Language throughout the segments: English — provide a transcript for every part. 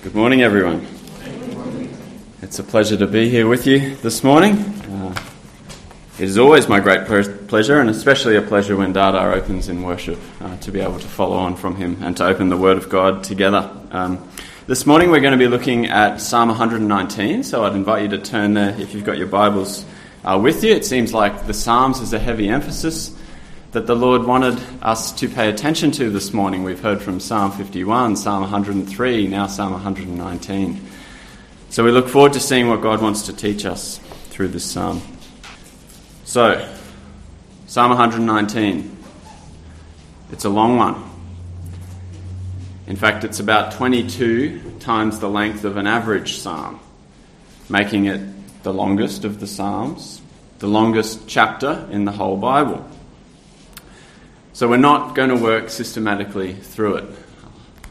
Good morning, everyone. It's a pleasure to be here with you this morning. Uh, it is always my great pleasure, and especially a pleasure when Dada opens in worship, uh, to be able to follow on from him and to open the Word of God together. Um, this morning we're going to be looking at Psalm 119, so I'd invite you to turn there if you've got your Bibles uh, with you. It seems like the Psalms is a heavy emphasis that the Lord wanted us to pay attention to this morning. We've heard from Psalm 51, Psalm 103, now Psalm 119. So we look forward to seeing what God wants to teach us through this psalm. So, Psalm 119. It's a long one. In fact, it's about 22 times the length of an average psalm, making it the longest of the psalms, the longest chapter in the whole Bible. So we're not going to work systematically through it.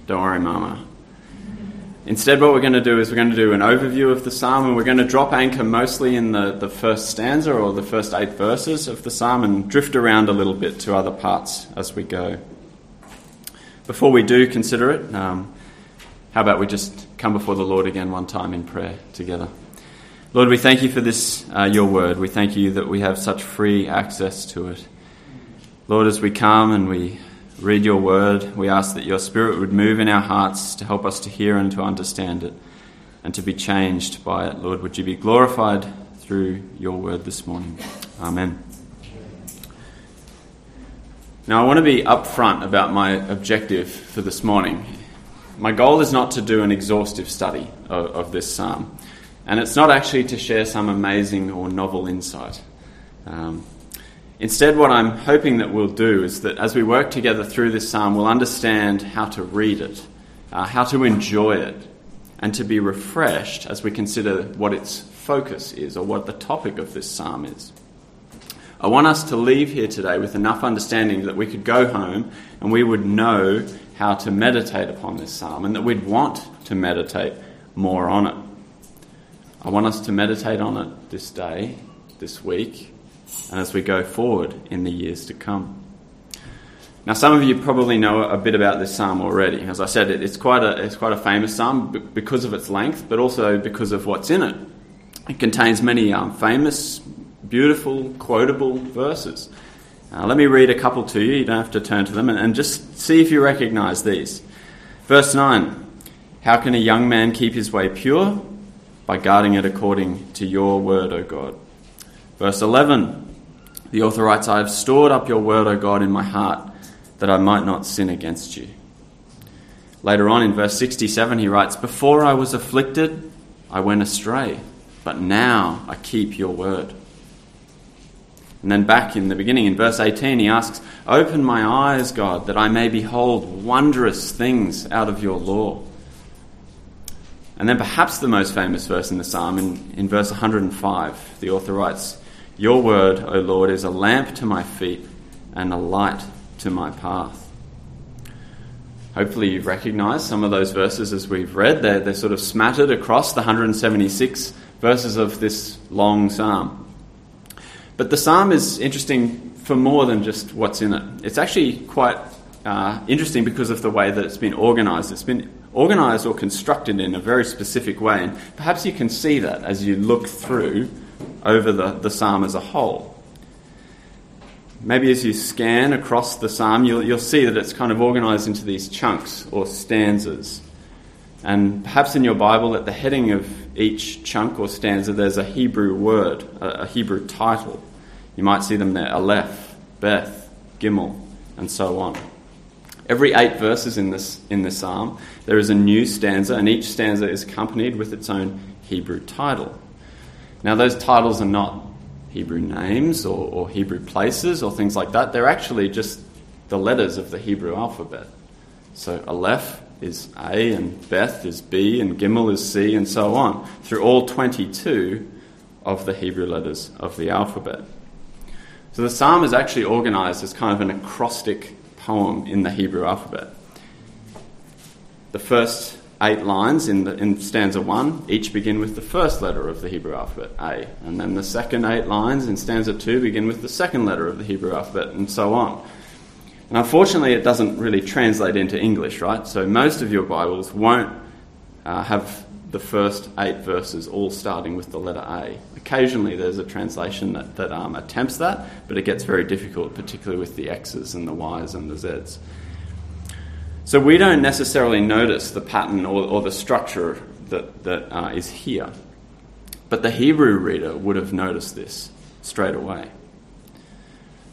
Don't worry, Mama. Instead, what we're going to do is we're going to do an overview of the psalm and we're going to drop anchor mostly in the, the first stanza or the first eight verses of the psalm and drift around a little bit to other parts as we go. Before we do consider it, um, how about we just come before the Lord again one time in prayer together? Lord, we thank you for this, uh, your word. We thank you that we have such free access to it. Lord, as we come and we read your word, we ask that your spirit would move in our hearts to help us to hear and to understand it and to be changed by it. Lord, would you be glorified through your word this morning? Amen. Now, I want to be upfront about my objective for this morning. My goal is not to do an exhaustive study of, of this psalm, and it's not actually to share some amazing or novel insight. Um, Instead, what I'm hoping that we'll do is that as we work together through this psalm, we'll understand how to read it, uh, how to enjoy it, and to be refreshed as we consider what its focus is or what the topic of this psalm is. I want us to leave here today with enough understanding that we could go home and we would know how to meditate upon this psalm and that we'd want to meditate more on it. I want us to meditate on it this day, this week, and as we go forward in the years to come. Now, some of you probably know a bit about this psalm already. As I said, it's quite a, it's quite a famous psalm because of its length, but also because of what's in it. It contains many um, famous, beautiful, quotable verses. Uh, let me read a couple to you. You don't have to turn to them, and, and just see if you recognize these. Verse 9 How can a young man keep his way pure? By guarding it according to your word, O God. Verse 11 the author writes, I have stored up your word, O God, in my heart, that I might not sin against you. Later on in verse 67, he writes, Before I was afflicted, I went astray, but now I keep your word. And then back in the beginning, in verse 18, he asks, Open my eyes, God, that I may behold wondrous things out of your law. And then perhaps the most famous verse in the psalm, in, in verse 105, the author writes, your word, O Lord, is a lamp to my feet and a light to my path. Hopefully, you've recognized some of those verses as we've read. They're, they're sort of smattered across the 176 verses of this long psalm. But the psalm is interesting for more than just what's in it. It's actually quite uh, interesting because of the way that it's been organized. It's been organized or constructed in a very specific way, and perhaps you can see that as you look through over the, the psalm as a whole. Maybe as you scan across the psalm, you'll, you'll see that it's kind of organized into these chunks or stanzas. And perhaps in your Bible, at the heading of each chunk or stanza, there's a Hebrew word, a, Hebrew title. You might see them there Aleph, Beth, Gimel, and so on. Every eight verses in this, in this psalm, there is a new stanza, and each stanza is accompanied with its own Hebrew title. Now, those titles are not Hebrew names or, or Hebrew places or things like that. They're actually just the letters of the Hebrew alphabet. So, Aleph is A, and Beth is B, and Gimel is C, and so on, through all 22 of the Hebrew letters of the alphabet. So the psalm is actually organized as kind of an acrostic poem in the Hebrew alphabet. The first eight lines in, the, in stanza one each begin with the first letter of the Hebrew alphabet, A. And then the second eight lines in stanza two begin with the second letter of the Hebrew alphabet, and so on. And unfortunately, it doesn't really translate into English, right? So most of your Bibles won't uh, have the first eight verses all starting with the letter A. Occasionally there's a translation that, that um, attempts that, but it gets very difficult, particularly with the X's and the Y's and the Z's. So we don't necessarily notice the pattern or, or the structure that, that uh, is here. But the Hebrew reader would have noticed this straight away.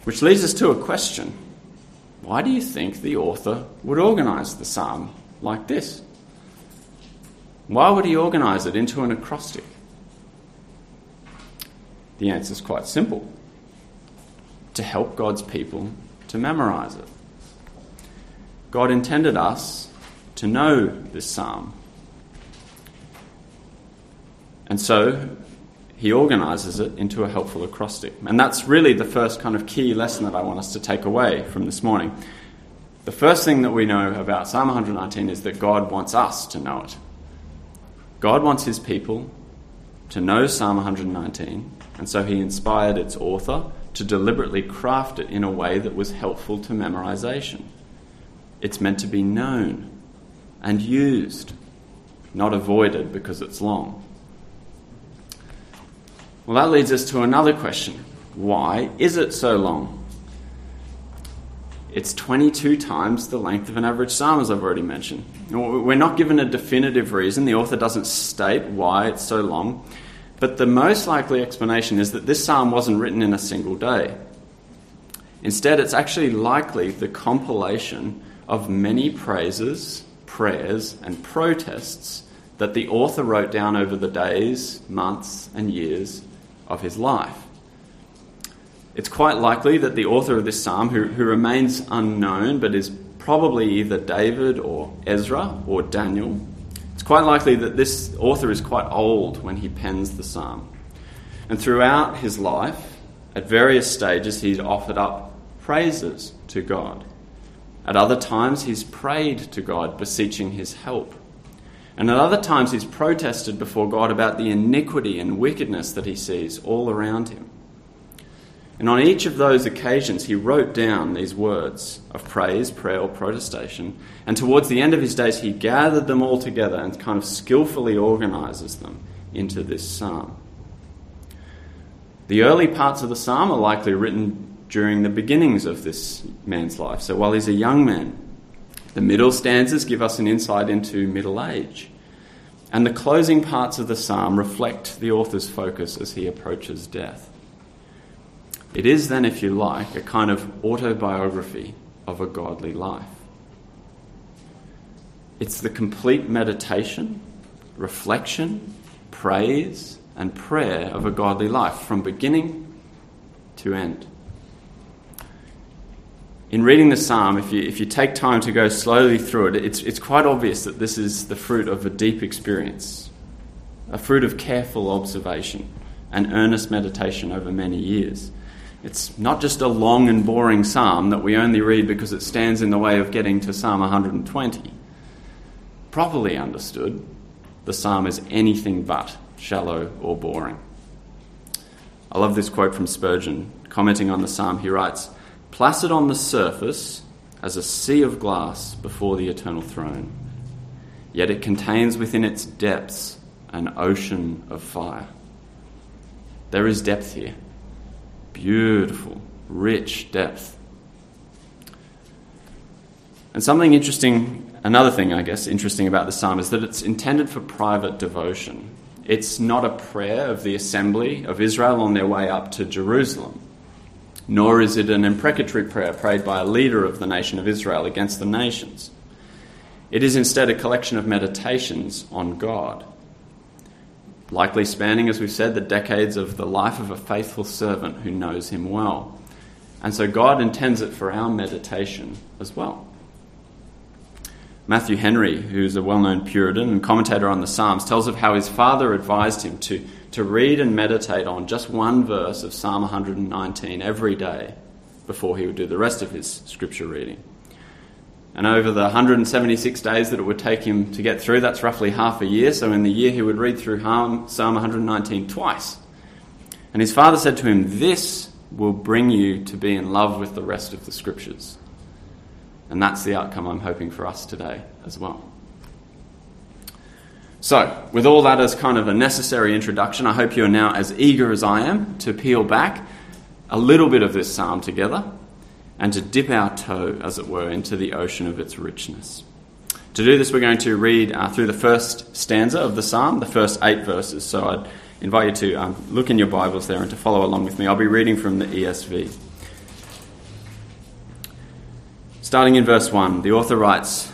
Which leads us to a question Why do you think the author would organize the psalm like this? Why would he organize it into an acrostic? The answer is quite simple to help God's people to memorize it. God intended us to know this psalm. And so he organizes it into a helpful acrostic. And that's really the first kind of key lesson that I want us to take away from this morning. The first thing that we know about Psalm 119 is that God wants us to know it. God wants his people to know Psalm 119, and so he inspired its author to deliberately craft it in a way that was helpful to memorization. It's meant to be known and used, not avoided because it's long. Well, that leads us to another question. Why is it so long? It's 22 times the length of an average psalm, as I've already mentioned. We're not given a definitive reason. The author doesn't state why it's so long. But the most likely explanation is that this psalm wasn't written in a single day. Instead, it's actually likely the compilation of many praises, prayers, and protests that the author wrote down over the days, months, and years of his life. It's quite likely that the author of this psalm, who, who remains unknown but is probably either David or Ezra or Daniel, it's quite likely that this author is quite old when he pens the psalm. And throughout his life, at various stages, he's offered up praises to God. At other times, he's prayed to God, beseeching his help. And at other times, he's protested before God about the iniquity and wickedness that he sees all around him. And on each of those occasions, he wrote down these words of praise, prayer, or protestation. And towards the end of his days, he gathered them all together and kind of skillfully organizes them into this psalm. The early parts of the psalm are likely written during the beginnings of this man's life, so while he's a young man. The middle stanzas give us an insight into middle age. And the closing parts of the psalm reflect the author's focus as he approaches death. It is then, if you like, a kind of autobiography of a godly life. It's the complete meditation, reflection, praise, and prayer of a godly life from beginning to end. In reading the psalm, if you, if you take time to go slowly through it, it's, it's quite obvious that this is the fruit of a deep experience, a fruit of careful observation and earnest meditation over many years. It's not just a long and boring psalm that we only read because it stands in the way of getting to Psalm 120. Properly understood, the psalm is anything but shallow or boring. I love this quote from Spurgeon. Commenting on the psalm, he writes Placid on the surface as a sea of glass before the eternal throne, yet it contains within its depths an ocean of fire. There is depth here beautiful, rich depth. And something interesting, another thing, I guess, interesting about the psalm is that it's intended for private devotion. It's not a prayer of the assembly of Israel on their way up to Jerusalem, nor is it an imprecatory prayer prayed by a leader of the nation of Israel against the nations. It is instead a collection of meditations on God likely spanning, as we've said, the decades of the life of a faithful servant who knows him well. And so God intends it for our meditation as well. Matthew Henry, who's a well known Puritan and commentator on the Psalms, tells of how his father advised him to, to read and meditate on just one verse of Psalm 119 every day before he would do the rest of his scripture reading. And over the 176 days that it would take him to get through, that's roughly half a year. So in the year, he would read through Psalm 119 twice. And his father said to him, This will bring you to be in love with the rest of the scriptures. And that's the outcome I'm hoping for us today as well. So, with all that as kind of a necessary introduction, I hope you are now as eager as I am to peel back a little bit of this psalm together and to dip our toe, as it were, into the ocean of its richness. To do this, we're going to read uh, through the first stanza of the psalm, the first eight verses. So I'd invite you to um, look in your Bibles there and to follow along with me. I'll be reading from the ESV. Starting in verse 1, the author writes,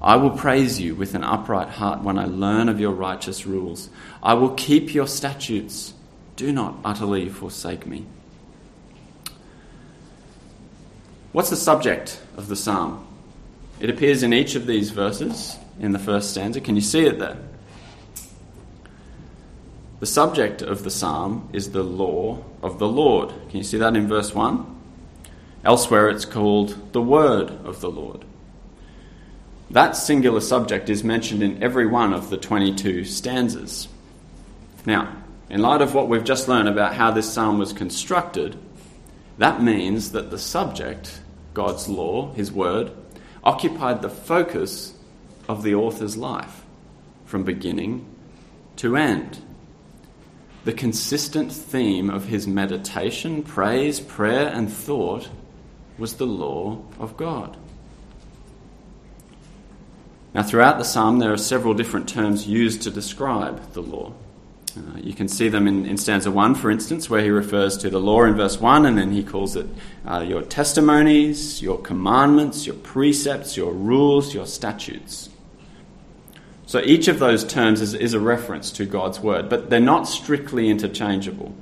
I will praise you with an upright heart when I learn of your righteous rules. I will keep your statutes. Do not utterly forsake me. What's the subject of the psalm? It appears in each of these verses in the first stanza. Can you see it there? The subject of the psalm is the law of the Lord. Can you see that in verse 1? Elsewhere it's called the word of the Lord. That singular subject is mentioned in every one of the 22 stanzas. Now, in light of what we've just learned about how this psalm was constructed, that means that the subject, God's law, His word, occupied the focus of the author's life from beginning to end. The consistent theme of his meditation, praise, prayer, and thought was the law of God. Now, throughout the psalm, there are several different terms used to describe the law. Uh, you can see them in, in, stanza 1, for instance, where he refers to the law in verse 1, and then he calls it uh, your testimonies, your commandments, your precepts, your rules, your statutes. So each of those terms is, is a reference to God's word, but they're not strictly interchangeable.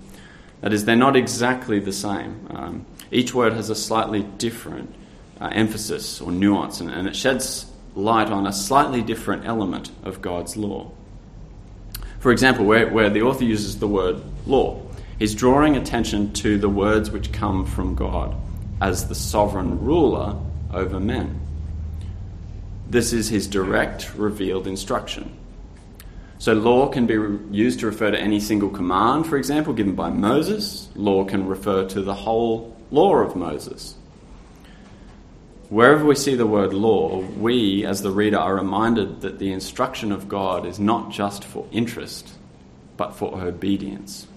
That is, they're not exactly the same. Um, each word has a slightly different uh, emphasis or nuance, and, and it sheds light on a slightly different element of God's law. For example, where, where the author uses the word law, he's drawing attention to the words which come from God as the sovereign ruler over men. This is his direct, revealed instruction. So, law can be used to refer to any single command, for example, given by Moses. Law can refer to the whole law of Moses. Wherever we see the word law, we, as the reader, are reminded that the instruction of God is not just for interest, but for obedience.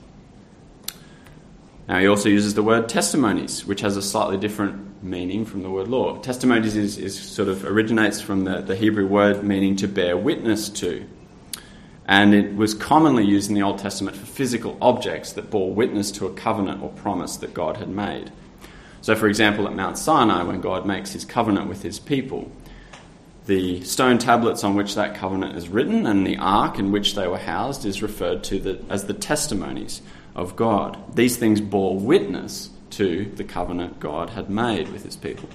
Now, he also uses the word testimonies, which has a slightly different meaning from the word law. Testimonies is, is sort of originates from the, the Hebrew word meaning to bear witness to. And it was commonly used in the Old Testament for physical objects that bore witness to a covenant or promise that God had made. So, for example, at Mount Sinai, when God makes his covenant with his people, the stone tablets on which that covenant is written and the ark in which they were housed is referred to the, as the testimonies of God. These things bore witness to the covenant God had made with his people.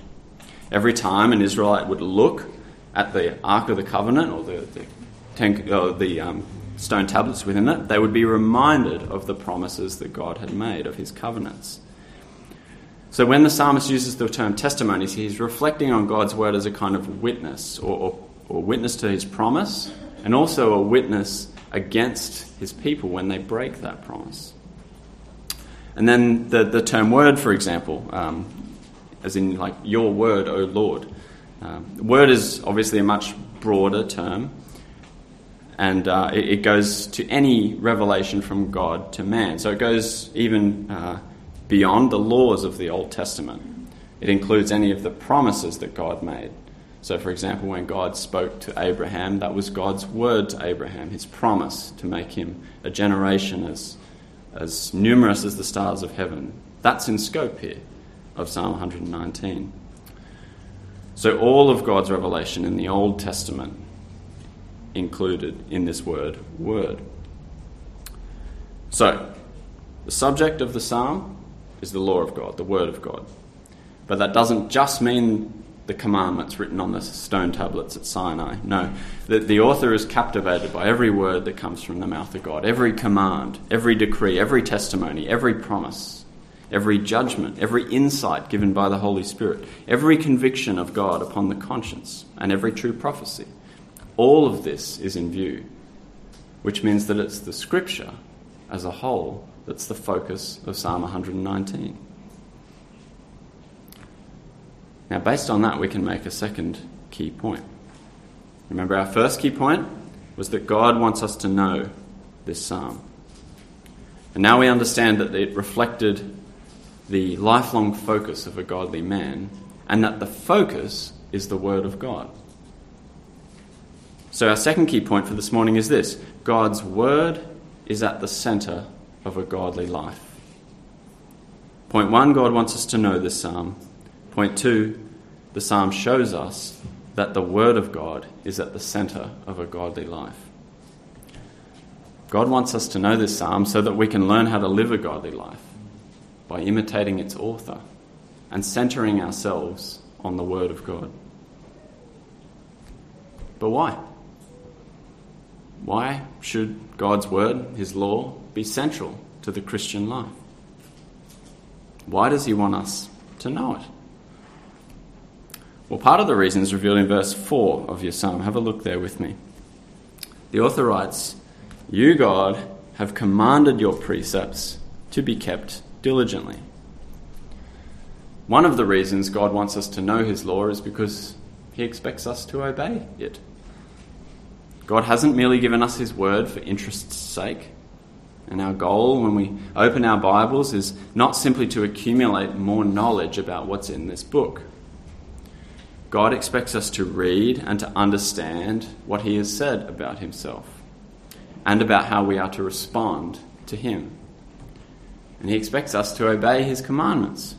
Every time an Israelite would look at the Ark of the Covenant or the, the, ten, or the um, stone tablets within it, they would be reminded of the promises that God had made of his covenants. So when the psalmist uses the term testimonies, he's reflecting on God's word as a kind of witness, or, or, or witness to his promise, and also a witness against his people when they break that promise. And then the, the term word, for example, um, as in like your word, O Lord. Um, word is obviously a much broader term, and uh, it, it, goes to any revelation from God to man. So it goes even uh, beyond the laws of the Old Testament. It includes any of the promises that God made. So, for example, when God spoke to Abraham, that was God's word to Abraham, his promise to make him a generation as, as numerous as the stars of heaven. That's in scope here of Psalm 119. So, all of God's revelation in the Old Testament included in this word, word. So, the subject of the psalm is the law of God, the Word of God. But that doesn't just mean the commandments written on the stone tablets at Sinai. No, the, the author is captivated by every word that comes from the mouth of God, every command, every decree, every testimony, every promise, every judgment, every insight given by the Holy Spirit, every conviction of God upon the conscience, and every true prophecy. All of this is in view, which means that it's the scripture as a whole that's the focus of Psalm 119. Now, based on that, we can make a second key point. Remember, our first key point was that God wants us to know this psalm. And now we understand that it reflected the lifelong focus of a godly man, and that the focus is the Word of God. So, our second key point for this morning is this God's Word is at the centre of a godly life. Point one God wants us to know this psalm. Point two, the psalm shows us that the Word of God is at the centre of a godly life. God wants us to know this psalm so that we can learn how to live a godly life by imitating its author and centering ourselves on the Word of God. But why? Why should God's Word, His law, be central to the Christian life? Why does He want us to know it? Well, part of the reason is revealed in verse 4 of your psalm. Have a look there with me. The author writes, You, God, have commanded your precepts to be kept diligently. One of the reasons God wants us to know His law is because He expects us to obey it. God hasn't merely given us His word for interest's sake. And our goal when we open our Bibles is not simply to accumulate more knowledge about what's in this book. God expects us to read and to understand what He has said about Himself and about how we are to respond to Him. And He expects us to obey His commandments.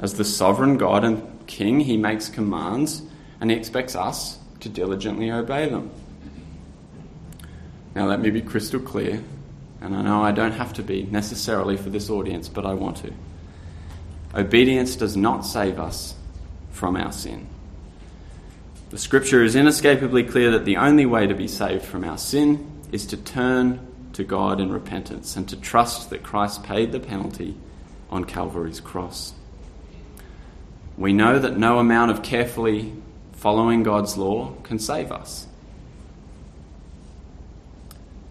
As the sovereign God and King, He makes commands and He expects us to diligently obey them. Now, let me be crystal clear, and I know I don't have to be necessarily for this audience, but I want to. Obedience does not save us from our sin. The scripture is inescapably clear that the only way to be saved from our sin is to turn to God in repentance and to trust that Christ paid the penalty on Calvary's cross. We know that no amount of carefully following God's law can save us.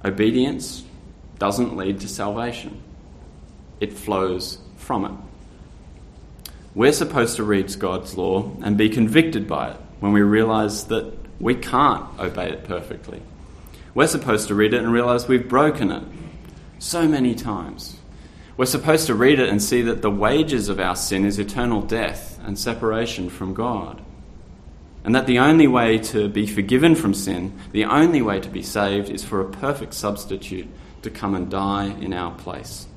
Obedience doesn't lead to salvation, it flows from it. We're supposed to read God's law and be convicted by it when we realize that we can't obey it perfectly. We're supposed to read it and realize we've broken it so many times. We're supposed to read it and see that the wages of our sin is eternal death and separation from God. And that the only way to be forgiven from sin, the only way to be saved, is for a perfect substitute to come and die in our place.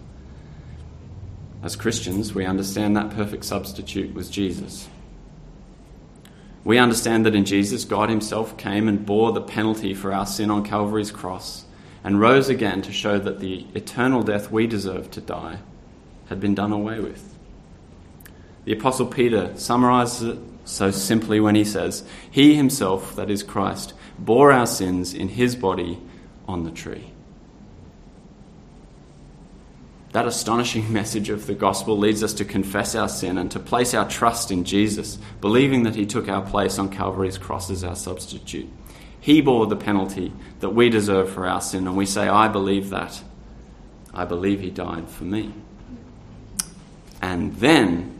As Christians, we understand that perfect substitute was Jesus. We understand that in Jesus, God Himself came and bore the penalty for our sin on Calvary's cross and rose again to show that the eternal death we deserved to die had been done away with. The Apostle Peter summarizes it so simply when he says, He Himself, that is Christ, bore our sins in His body on the tree. That astonishing message of the gospel leads us to confess our sin and to place our trust in Jesus, believing that he took our place on Calvary's cross as our substitute. He bore the penalty that we deserve for our sin, and we say, I believe that. I believe he died for me. And then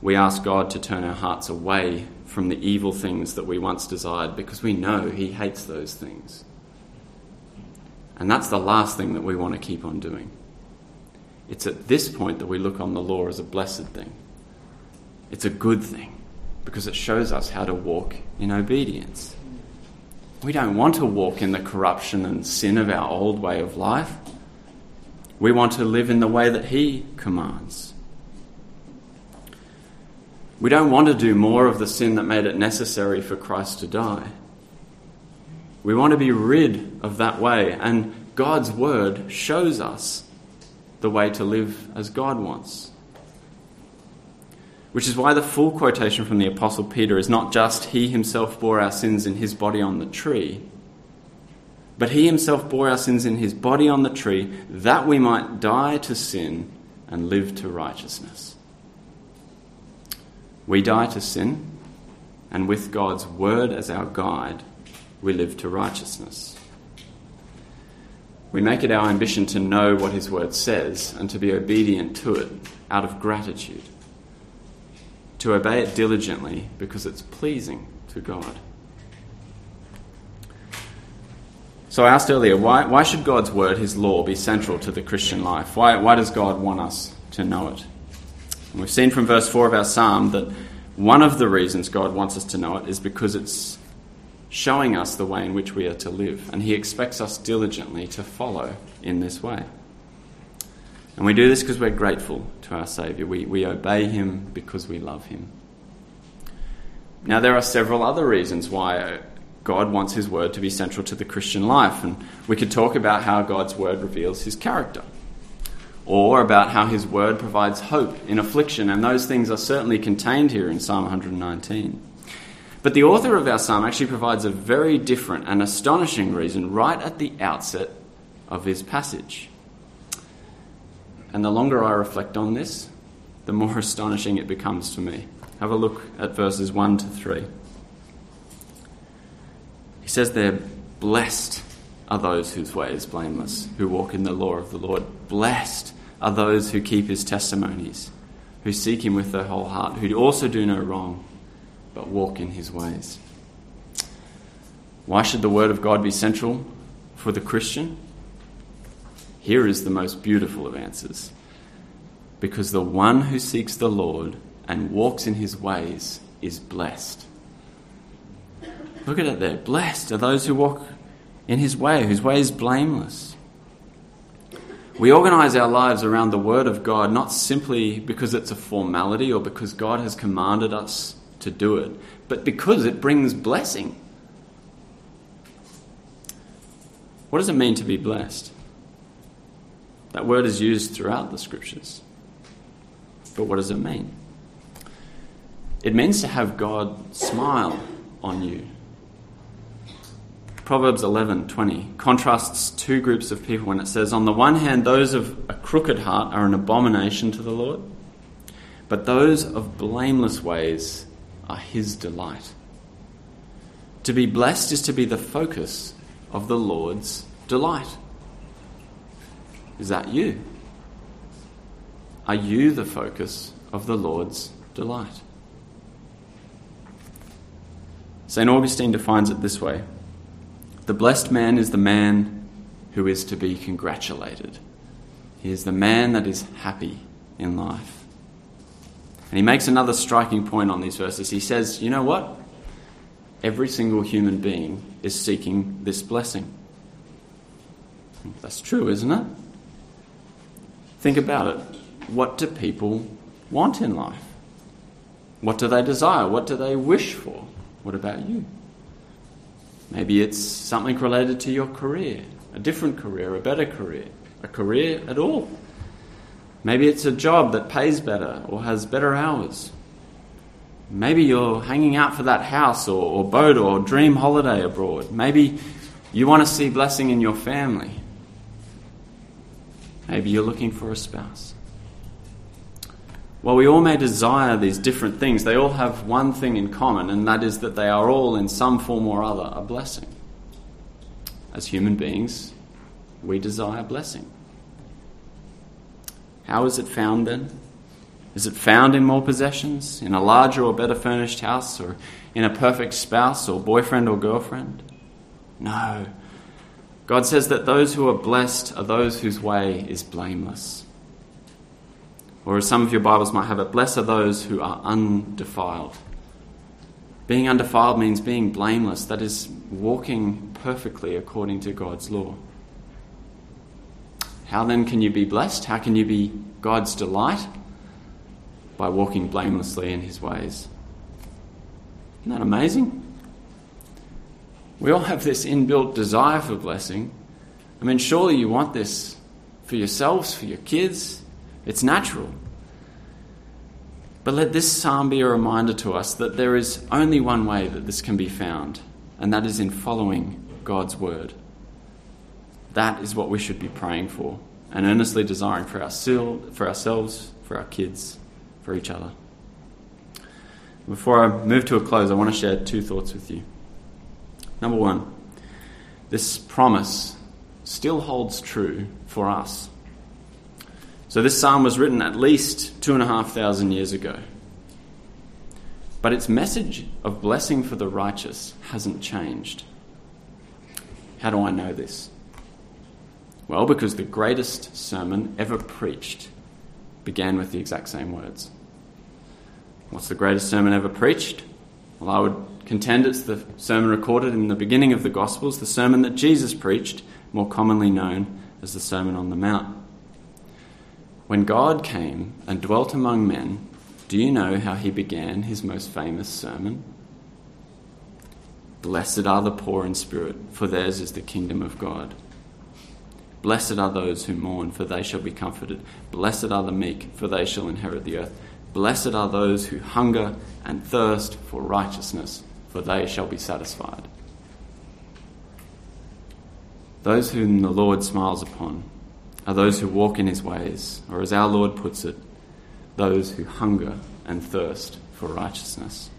we ask God to turn our hearts away from the evil things that we once desired because we know he hates those things. And that's the last thing that we want to keep on doing. It's at this point that we look on the law as a blessed thing. It's a good thing because it shows us how to walk in obedience. We don't want to walk in the corruption and sin of our old way of life. We want to live in the way that He commands. We don't want to do more of the sin that made it necessary for Christ to die. We want to be rid of that way, and God's Word shows us the way to live as God wants. Which is why the full quotation from the Apostle Peter is not just He himself bore our sins in His body on the tree, but He himself bore our sins in His body on the tree that we might die to sin and live to righteousness. We die to sin, and with God's word as our guide, we live to righteousness. We make it our ambition to know what His Word says and to be obedient to it out of gratitude, to obey it diligently because it's pleasing to God. So I asked earlier, why, why should God's Word, His law, be central to the Christian life? Why, why does God want us to know it? And we've seen from verse 4 of our psalm that one of the reasons God wants us to know it is because it's showing us the way in which we are to live, and He expects us diligently to follow in this way. And we do this because we're grateful to our Saviour. We, we obey Him because we love Him. Now, there are several other reasons why God wants His Word to be central to the Christian life, and we could talk about how God's Word reveals His character, or about how His Word provides hope in affliction, and those things are certainly contained here in Psalm 119. But the author of our psalm actually provides a very different and astonishing reason right at the outset of his passage. And the longer I reflect on this, the more astonishing it becomes to me. Have a look at verses 1 to 3. He says there, Blessed are those whose way is blameless, who walk in the law of the Lord. Blessed are those who keep his testimonies, who seek him with their whole heart, who also do no wrong but walk in his ways. Why should the Word of God be central for the Christian? Here is the most beautiful of answers. Because the one who seeks the Lord and walks in his ways is blessed. Look at it there. Blessed are those who walk in his way, whose way is blameless. We organize our lives around the Word of God not simply because it's a formality or because God has commanded us to do it, but because it brings blessing. What does it mean to be blessed? That word is used throughout the scriptures. But what does it mean? It means to have God smile on you. Proverbs 11:20 contrasts two groups of people when it says on the one hand those of a crooked heart are an abomination to the Lord, but those of blameless ways are His delight. To be blessed is to be the focus of the Lord's delight. Is that you? Are you the focus of the Lord's delight? St. Augustine defines it this way The blessed man is the man who is to be congratulated. He is the man that is happy in life. And he makes another striking point on these verses. He says, You know what? Every single human being is seeking this blessing. That's true, isn't it? Think about it. What do people want in life? What do they desire? What do they wish for? What about you? Maybe it's something related to your career, a different career, a better career, a career at all. Maybe it's a job that pays better or has better hours. Maybe you're hanging out for that house or, or boat or dream holiday abroad. Maybe you want to see blessing in your family. Maybe you're looking for a spouse. While we all may desire these different things, they all have one thing in common, and that is that they are all, in some form or other, a blessing. As human beings, we desire blessing. How is it found then? Is it found in more possessions, in a larger or better furnished house, or in a perfect spouse or boyfriend or girlfriend? No. God says that those who are blessed are those whose way is blameless. Or as some of your Bibles might have it, blessed are those who are undefiled. Being undefiled means being blameless, that is, walking perfectly according to God's law. How then can you be blessed? How can you be God's delight? By walking blamelessly in his ways. Isn't that amazing? We all have this inbuilt desire for blessing. I mean, surely you want this for yourselves, for your kids. It's natural. But let this psalm be a reminder to us that there is only one way that this can be found, and that is in following God's word. That is what we should be praying for and earnestly desiring for, our, for ourselves, for our kids, for each other. Before I move to a close, I want to share two thoughts with you. Number one, this promise still holds true for us. So, this psalm was written at least two and a half thousand years ago. But its message of blessing for the righteous hasn't changed. How do I know this? Well, because the greatest sermon ever preached began with the exact same words. What's the greatest sermon ever preached? Well, I would contend it's the sermon recorded in the beginning of the Gospels, the sermon that Jesus preached, more commonly known as the Sermon on the Mount. When God came and dwelt among men, do you know how he began his most famous sermon? Blessed are the poor in spirit, for theirs is the kingdom of God. Blessed are those who mourn, for they shall be comforted. Blessed are the meek, for they shall inherit the earth. Blessed are those who hunger and thirst for righteousness, for they shall be satisfied. Those whom the Lord smiles upon are those who walk in his ways, or as our Lord puts it, those who hunger and thirst for righteousness.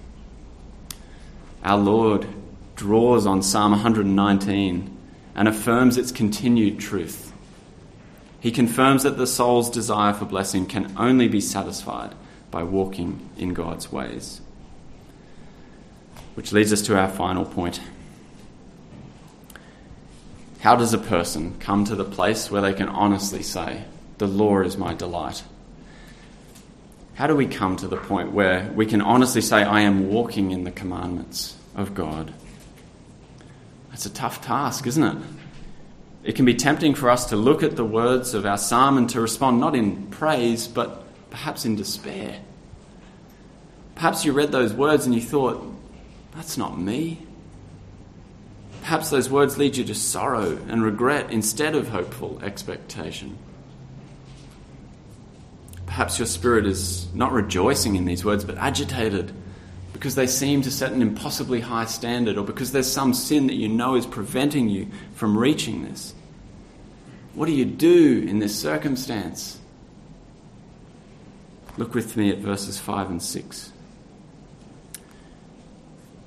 Our Lord draws on Psalm 119 and affirms its continued truth. He confirms that the soul's desire for blessing can only be satisfied by walking in God's ways. Which leads us to our final point. How does a person come to the place where they can honestly say, The law is my delight? How do we come to the point where we can honestly say, I am walking in the commandments of God? It's a tough task, isn't it? It can be tempting for us to look at the words of our psalm and to respond not in praise, but perhaps in despair. Perhaps you read those words and you thought, that's not me. Perhaps those words lead you to sorrow and regret instead of hopeful expectation. Perhaps your spirit is not rejoicing in these words, but agitated because they seem to set an impossibly high standard, or because there's some sin that you know is preventing you from reaching this. What do you do in this circumstance? Look with me at verses 5 and 6.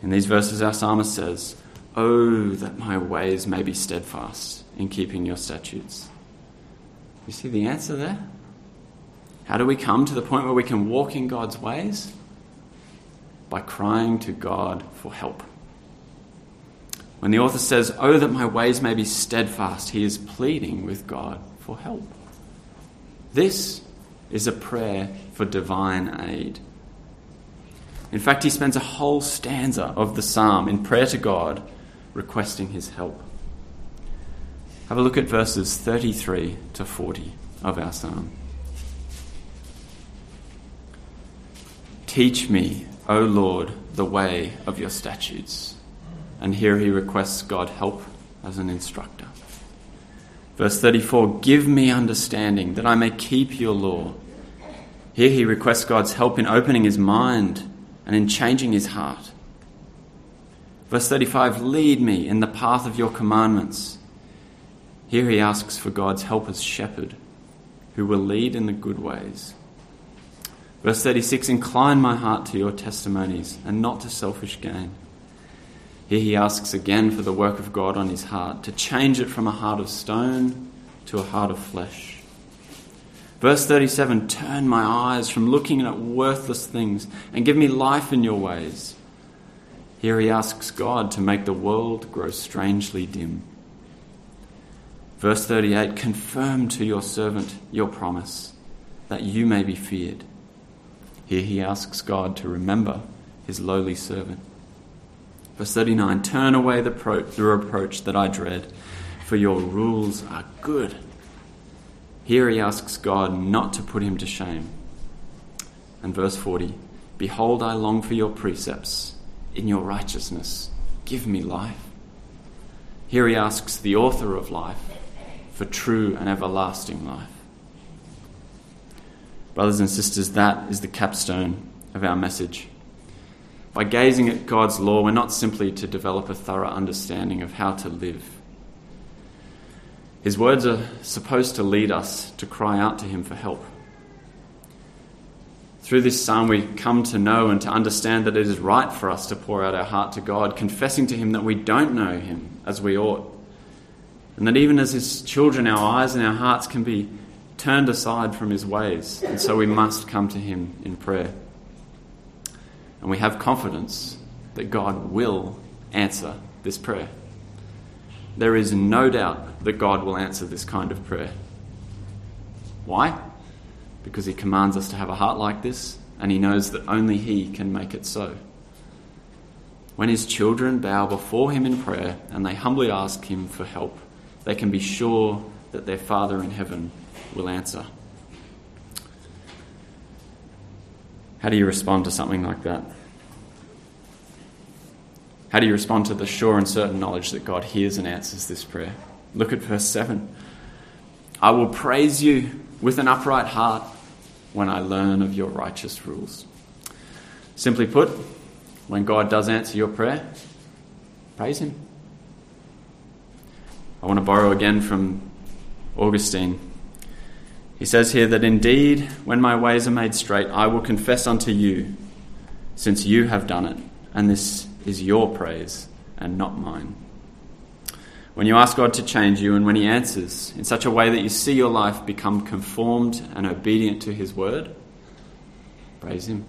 In these verses, our psalmist says, Oh, that my ways may be steadfast in keeping your statutes. You see the answer there? How do we come to the point where we can walk in God's ways? By crying to God for help. When the author says, Oh, that my ways may be steadfast, he is pleading with God for help. This is a prayer for divine aid. In fact, he spends a whole stanza of the psalm in prayer to God, requesting his help. Have a look at verses 33 to 40 of our psalm. Teach me, O Lord, the way of your statutes. And here he requests God help as an instructor. Verse 34 Give me understanding that I may keep your law. Here he requests God's help in opening his mind and in changing his heart. Verse 35 Lead me in the path of your commandments. Here he asks for God's help as shepherd, who will lead in the good ways. Verse 36 Incline my heart to your testimonies and not to selfish gain. Here he asks again for the work of God on his heart, to change it from a heart of stone to a heart of flesh. Verse 37 Turn my eyes from looking at worthless things and give me life in your ways. Here he asks God to make the world grow strangely dim. Verse 38 Confirm to your servant your promise, that you may be feared. Here he asks God to remember his lowly servant. Verse 39 Turn away the, pro- the reproach that I dread, for your rules are good. Here he asks God not to put him to shame. And verse 40 Behold, I long for your precepts. In your righteousness, give me life. Here he asks the author of life for true and everlasting life. Brothers and sisters, that is the capstone of our message. By gazing at God's law, we're not simply to develop a thorough understanding of how to live. His words are supposed to lead us to cry out to Him for help. Through this psalm, we come to know and to understand that it is right for us to pour out our heart to God, confessing to Him that we don't know Him as we ought. And that even as His children, our eyes and our hearts can be turned aside from His ways. And so we must come to Him in prayer. And we have confidence that God will answer this prayer. There is no doubt that God will answer this kind of prayer. Why? Because He commands us to have a heart like this, and He knows that only He can make it so. When His children bow before Him in prayer and they humbly ask Him for help, they can be sure that their Father in heaven will answer. How do you respond to something like that? How do you respond to the sure and certain knowledge that God hears and answers this prayer? Look at verse 7. I will praise you with an upright heart when I learn of your righteous rules. Simply put, when God does answer your prayer, praise Him. I want to borrow again from Augustine. He says here that indeed, when my ways are made straight, I will confess unto you, since you have done it, and this is your praise and not mine. When you ask God to change you, and when He answers in such a way that you see your life become conformed and obedient to His word, praise Him.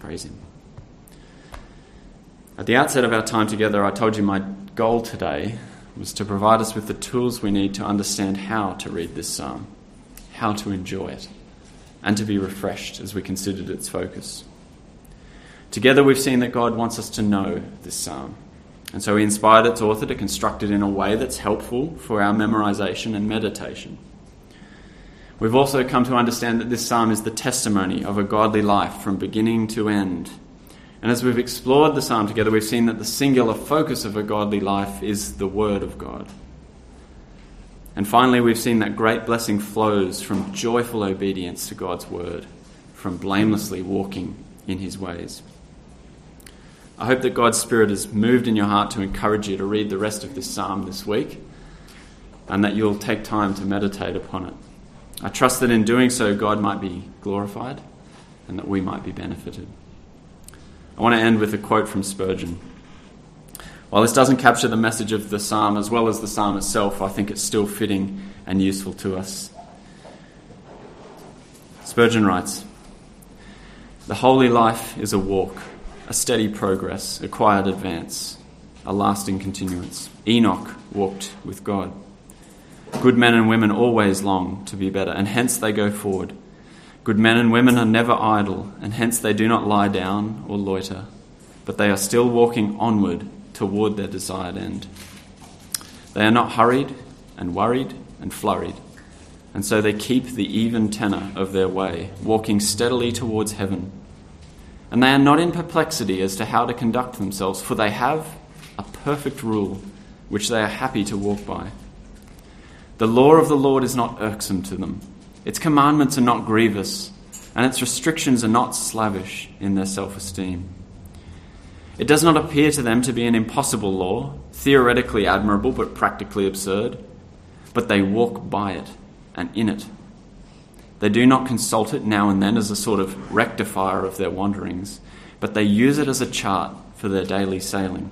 Praise Him. At the outset of our time together, I told you my goal today was to provide us with the tools we need to understand how to read this psalm, how to enjoy it, and to be refreshed as we considered its focus. Together, we've seen that God wants us to know this psalm. And so he inspired its author to construct it in a way that's helpful for our memorization and meditation. We've also come to understand that this psalm is the testimony of a godly life from beginning to end and as we've explored the psalm together, we've seen that the singular focus of a godly life is the Word of God. And finally, we've seen that great blessing flows from joyful obedience to God's Word, from blamelessly walking in His ways. I hope that God's Spirit has moved in your heart to encourage you to read the rest of this psalm this week and that you'll take time to meditate upon it. I trust that in doing so, God might be glorified and that we might be benefited. I want to end with a quote from Spurgeon. While this doesn't capture the message of the psalm as well as the psalm itself, I think it's still fitting and useful to us. Spurgeon writes The holy life is a walk, a steady progress, a quiet advance, a lasting continuance. Enoch walked with God. Good men and women always long to be better, and hence they go forward Good men and women are never idle, and hence they do not lie down or loiter, but they are still walking onward toward their desired end. They are not hurried and worried and flurried, and so they keep the even tenor of their way, walking steadily towards heaven. And they are not in perplexity as to how to conduct themselves, for they have a perfect rule which they are happy to walk by. The law of the Lord is not irksome to them its commandments are not grievous, and its restrictions are not slavish in their self esteem. It does not appear to them to be an impossible law, theoretically admirable but practically absurd, but they walk by it and in it. They do not consult it now and then as a sort of rectifier of their wanderings, but they use it as a chart for their daily sailing,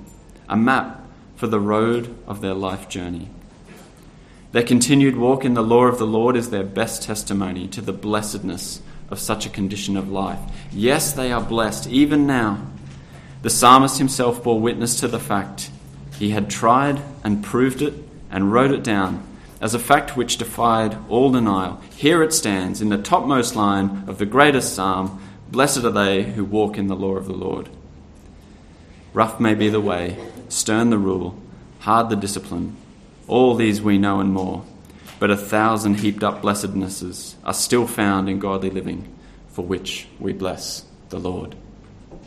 a map for the road of their life journey. Their continued walk in the law of the Lord is their best testimony to the blessedness of such a condition of life. Yes, they are blessed, even now. The psalmist himself bore witness to the fact. He had tried and proved it and wrote it down as a fact which defied all denial. Here it stands in the topmost line of the greatest psalm Blessed are they who walk in the law of the Lord. Rough may be the way, stern the rule, hard the discipline all these we know and more, but a thousand heaped up blessednesses are still found in godly living, for which we bless the Lord.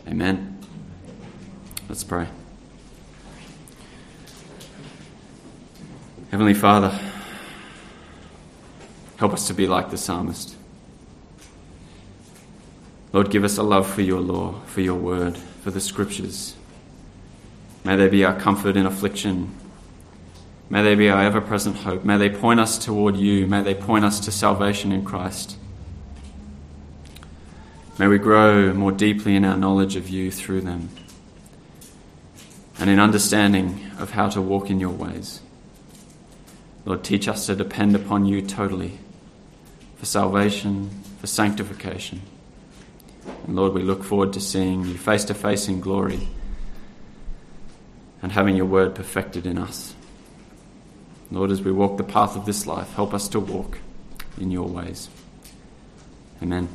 Amen. Let's pray. Heavenly Father, Help us to be like the psalmist. Lord, give us a love for your law, for your word, for the scriptures. May they be our comfort in affliction. May they be our ever present hope. May they point us toward you. May they point us to salvation in Christ. May we grow more deeply in our knowledge of you through them and in understanding of how to walk in your ways. Lord, teach us to depend upon you totally for salvation, for sanctification. And Lord, we look forward to seeing you face to face in glory and having your word perfected in us. Lord, as we walk the path of this life, help us to walk in your ways. Amen.